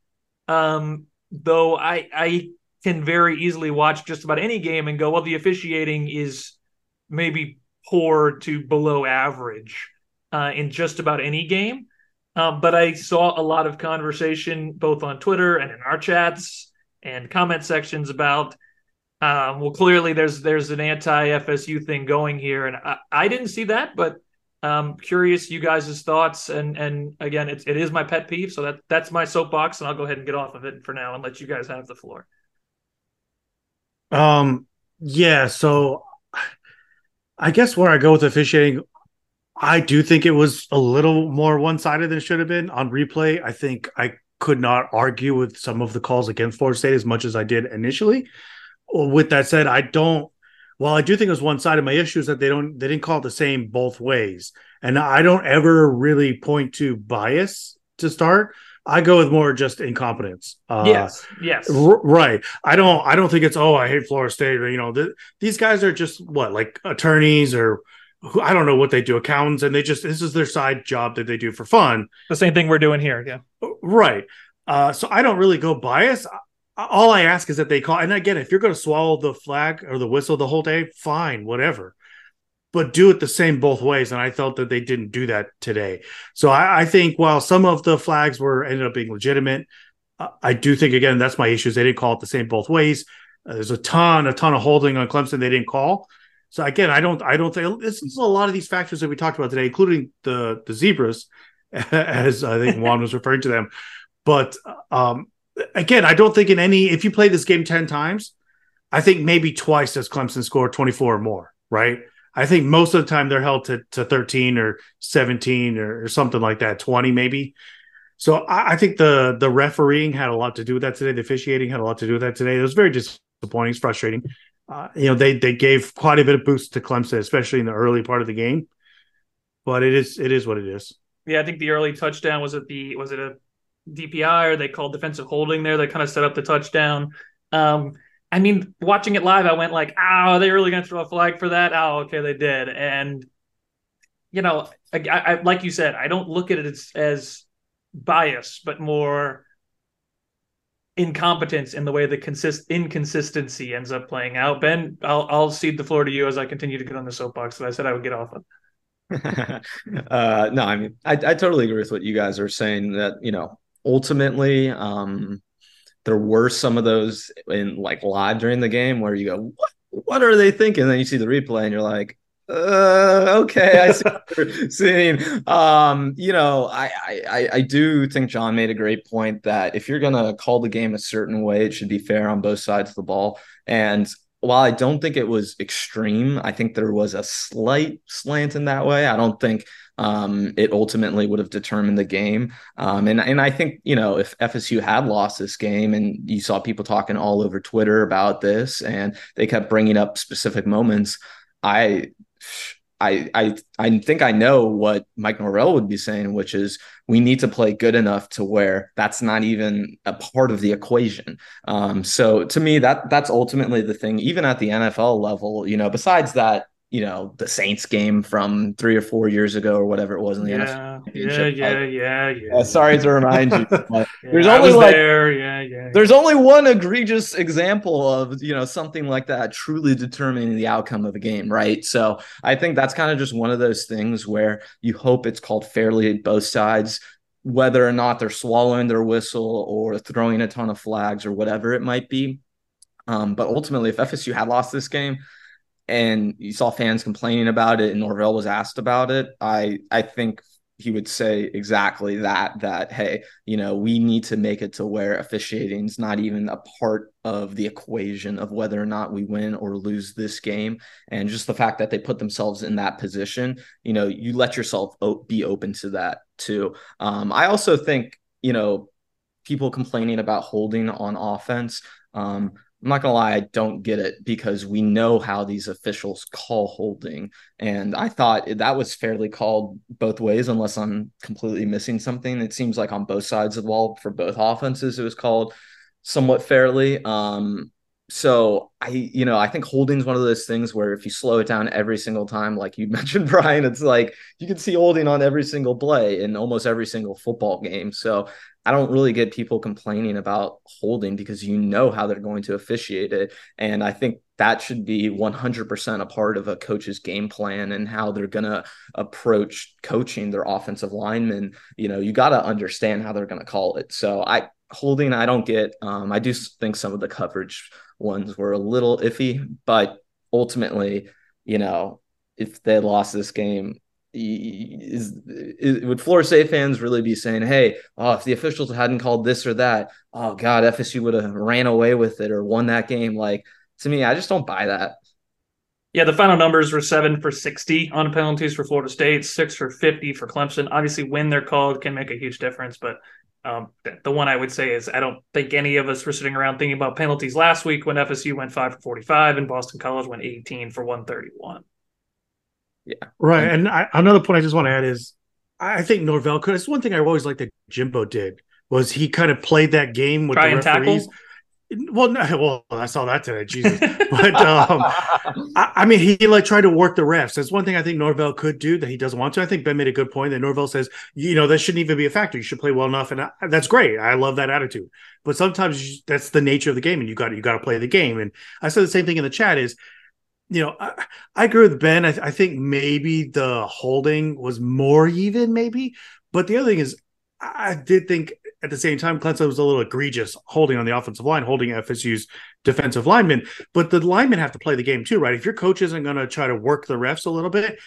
Um, though I I can very easily watch just about any game and go, well, the officiating is maybe poor to below average uh, in just about any game. Um, but I saw a lot of conversation both on Twitter and in our chats and comment sections about um, well, clearly there's there's an anti FSU thing going here, and I, I didn't see that, but um, curious you guys' thoughts. And and again, it's it is my pet peeve, so that that's my soapbox, and I'll go ahead and get off of it for now and let you guys have the floor. Um. Yeah. So, I guess where I go with officiating, I do think it was a little more one sided than it should have been on replay. I think I could not argue with some of the calls against Florida State as much as I did initially with that said, I don't. Well, I do think it was one side of my issue is that they don't they didn't call it the same both ways, and I don't ever really point to bias to start. I go with more just incompetence. Uh, yes, yes, r- right. I don't. I don't think it's oh I hate Florida State or you know th- these guys are just what like attorneys or who I don't know what they do accountants and they just this is their side job that they do for fun. The same thing we're doing here. Yeah, right. Uh, so I don't really go bias. All I ask is that they call, and again, if you're going to swallow the flag or the whistle the whole day, fine, whatever. But do it the same both ways. And I felt that they didn't do that today. So I, I think while some of the flags were ended up being legitimate, uh, I do think again that's my issues. They didn't call it the same both ways. Uh, there's a ton, a ton of holding on Clemson they didn't call. So again, I don't, I don't think this is a lot of these factors that we talked about today, including the the zebras, (laughs) as I think Juan was referring to them. But um, again, I don't think in any if you play this game ten times, I think maybe twice does Clemson score twenty four or more. Right? I think most of the time they're held to, to thirteen or seventeen or, or something like that, twenty maybe. So I, I, think the the refereeing had a lot to do with that today. The officiating had a lot to do with that today. It was very disappointing. It's frustrating uh, you know they they gave quite a bit of boost to Clemson, especially in the early part of the game. But it is it is what it is. Yeah, I think the early touchdown was at the was it a DPI or they called defensive holding there. They kind of set up the touchdown. Um, I mean, watching it live, I went like, "Oh, are they really going to throw a flag for that?" Oh, okay, they did. And you know, I, I, like you said, I don't look at it as, as bias, but more incompetence in the way the consist inconsistency ends up playing out. Ben, I'll I'll cede the floor to you as I continue to get on the soapbox that I said I would get off of. (laughs) uh, no, I mean, I, I totally agree with what you guys are saying. That you know, ultimately, um, there were some of those in like live during the game where you go, what, what are they thinking? And then you see the replay and you're like, uh, okay, I see (laughs) seeing. Um, you know, I, I I do think Jon made a great point that if you're gonna call the game a certain way, it should be fair on both sides of the ball. And while I don't think it was extreme, I think there was a slight slant in that way. I don't think um, it ultimately would have determined the game. Um, and and I think you know if FSU had lost this game, and you saw people talking all over Twitter about this, and they kept bringing up specific moments, I I I I think I know what Mike Norvell would be saying, which is we need to play good enough to where that's not even a part of the equation. Um, so to me, that that's ultimately the thing. Even at the NFL level, you know, besides that you know the Saints game from three or four years ago or whatever it was in the yeah, NFL. Yeah, yeah, yeah, yeah. Uh, sorry to remind you, (laughs) yeah, there's only like there. Yeah, yeah. There's only one egregious example of you know something like that truly determining the outcome of a game, right? So I think that's kind of just one of those things where you hope it's called fairly at both sides whether or not they're swallowing their whistle or throwing a ton of flags or whatever it might be. Um, but ultimately, if FSU had lost this game, and you saw fans complaining about it and Norvell was asked about it, I I think he would say exactly that that hey you know we need to make it to where officiating is not even a part of the equation of whether or not we win or lose this game. And just the fact that they put themselves in that position you know you let yourself be open to that too. Um, i also think you know people complaining about holding on offense um, I'm not gonna lie, I don't get it because we know how these officials call holding, and I thought that was fairly called both ways, unless I'm completely missing something. It seems like on both sides of the ball for both offenses, it was called somewhat fairly. Um, so I, you know, I think holding is one of those things where if you slow it down every single time, like you (laughs) mentioned, Brian, it's like you can see holding on every single play in almost every single football game. So I don't really get people complaining about holding because you know how they're going to officiate it. And I think that should be 100% a part of a coach's game plan and how they're going to approach coaching their offensive linemen. You know, you got to understand how they're going to call it. So I, holding, I don't get, um, I do think some of the coverage ones were a little iffy, but ultimately, you know, if they lost this game, is, is, would Florida State fans really be saying, "Hey, oh, if the officials hadn't called this or that, oh God, FSU would have ran away with it or won that game"? Like to me, I just don't buy that. Yeah, the final numbers were seven for sixty on penalties for Florida State, six for fifty for Clemson. Obviously, when they're called can make a huge difference, but um, the one I would say is I don't think any of us were sitting around thinking about penalties last week when FSU went five for forty-five and Boston College went eighteen for one thirty-one. Yeah. Right. And I, another point I just want to add is I think Norvell could. It's one thing I always liked that Jimbo did was he kind of played that game with Try the referees. Well, no, (laughs) well, I saw that today, Jesus. (laughs) But um, I, I, mean, he like tried to work the refs. That's one thing I think Norvell could do that he doesn't want to. I think Ben made a good point that Norvell says, you know, that shouldn't even be a factor. You should play well enough, and I, that's great. I love that attitude. But sometimes you, that's the nature of the game, and you got you got to play the game. And I said the same thing in the chat is. You know, I, I agree with Ben. I, I think maybe the holding was more even, maybe. But the other thing is, I did think at the same time, Clemson was a little egregious holding on the offensive line, holding FSU's defensive linemen. But the linemen have to play the game too, right? If your coach isn't going to try to work the refs a little bit,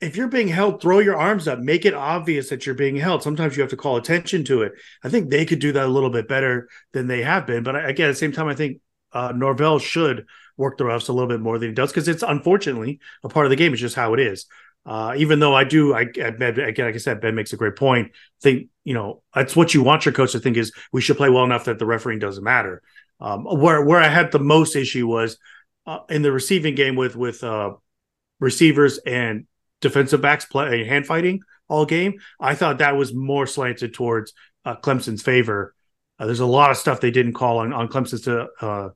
if you're being held, throw your arms up, make it obvious that you're being held. Sometimes you have to call attention to it. I think they could do that a little bit better than they have been. But again, at the same time, I think uh, Norvell should work the refs a little bit more than he does because it's unfortunately a part of the game. It's just how it is. Uh, even though I do, I, I again, like I said, Ben makes a great point. Think you know that's what you want your coach to think is we should play well enough that the refereeing doesn't matter. Um, where where I had the most issue was uh, in the receiving game with with uh, receivers and defensive backs play hand fighting all game. I thought that was more slanted towards uh, Clemson's favor. Uh, there's a lot of stuff they didn't call on on Clemson's uh,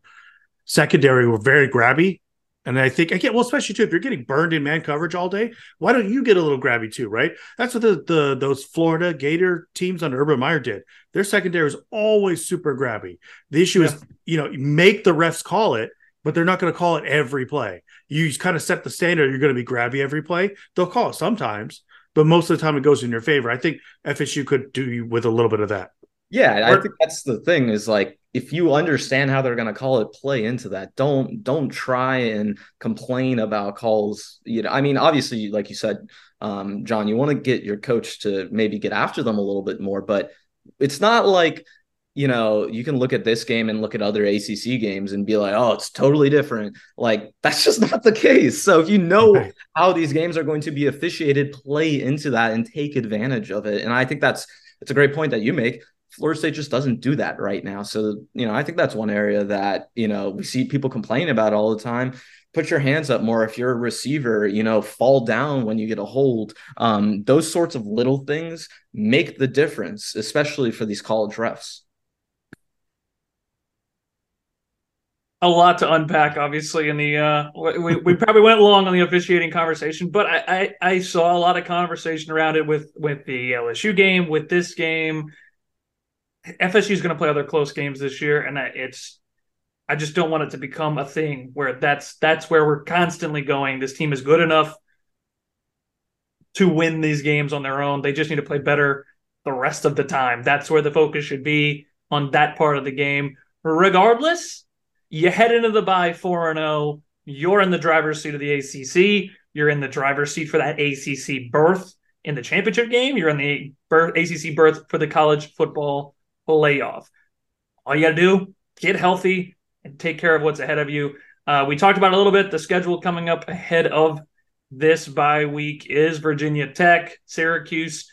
secondary were very grabby and I think again, well, especially too, if you're getting burned in man coverage all day, why don't you get a little grabby too, right? That's what the the those Florida Gator teams under Urban Meyer did. Their secondary is always super grabby. The issue yeah. is, you know, make the refs call it, but they're not going to call it every play. You kind of set the standard. You're going to be grabby every play. They'll call it sometimes, but most of the time it goes in your favor. I think FSU could do with a little bit of that. Yeah, I think that's the thing is like if you understand how they're going to call it, play into that. Don't don't try and complain about calls. You know, I mean, obviously, like you said, um, Jon, you want to get your coach to maybe get after them a little bit more, but it's not like you know you can look at this game and look at other ACC games and be like, oh, it's totally different. Like (laughs) that's just not the case. So if you know how these games are going to be officiated, play into that and take advantage of it. And I think that's it's a great point that you make Florida State just doesn't do that right now. So, you know, I think that's one area that, you know, we see people complain about all the time. Put your hands up more if you're a receiver, you know, fall down when you get a hold. Um, those sorts of little things make the difference, especially for these college refs. a lot to unpack obviously in the uh we, we probably went long on the officiating conversation but I, I, I saw a lot of conversation around it with with the lsu game with this game FSU is going to play other close games this year, and it's I just don't want it to become a thing where that's that's where we're constantly going. This team is good enough to win these games on their own. They just need to play better the rest of the time. That's where the focus should be on that part of the game. Regardless, you head into the bye 4 0. You're in the driver's seat of the ACC. You're in the driver's seat for that ACC berth in the championship game. You're in the ACC berth for the college football playoff. All you got to do, get healthy and take care of what's ahead of you. Uh, we talked about a little bit the schedule coming up ahead of this bye week is Virginia Tech, Syracuse.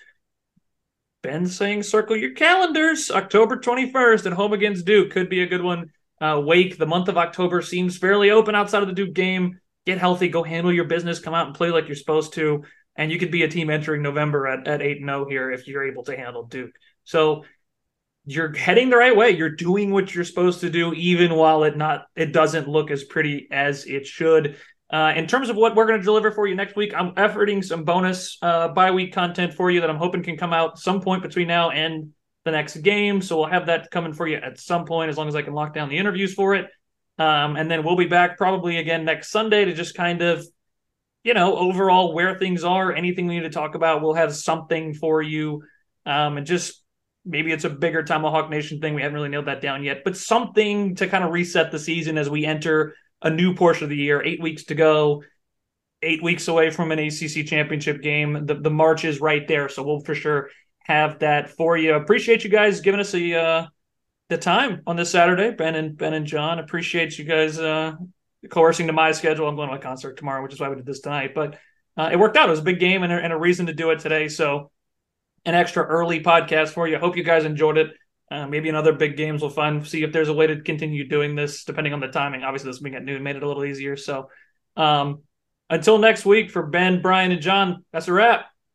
Ben saying circle your calendars. October 21st at home against Duke could be a good one. Uh, Wake, the month of October seems fairly open outside of the Duke game. Get healthy, go handle your business, come out and play like you're supposed to. And you could be a team entering November at, at 8 0 here if you're able to handle Duke. So you're heading the right way. You're doing what you're supposed to do, even while it not it doesn't look as pretty as it should. Uh, in terms of what we're going to deliver for you next week, I'm efforting some bonus uh, bye week content for you that I'm hoping can come out some point between now and the next game. So we'll have that coming for you at some point, as long as I can lock down the interviews for it. Um, and then we'll be back probably again next Sunday to just kind of, you know, overall where things are, anything we need to talk about. We'll have something for you, um, and just maybe it's a bigger Tomahawk Nation thing. We haven't really nailed that down yet, but something to kind of reset the season as we enter a new portion of the year. Eight weeks to go, eight weeks away from an ACC championship game. The the march is right there, so we'll for sure have that for you. Appreciate you guys giving us a uh, the time on this Saturday, Ben and Ben and Jon. Appreciate you guys uh, coercing to my schedule. I'm going to a concert tomorrow, which is why we did this tonight, but. Uh, it worked out. It was a big game and a, and a reason to do it today. So an extra early podcast for you. Hope you guys enjoyed it. Uh, maybe another big games we'll find see if there's a way to continue doing this depending on the timing. Obviously, this being at noon made it a little easier. So um, until next week, for Ben, Brian, and Jon, that's a wrap.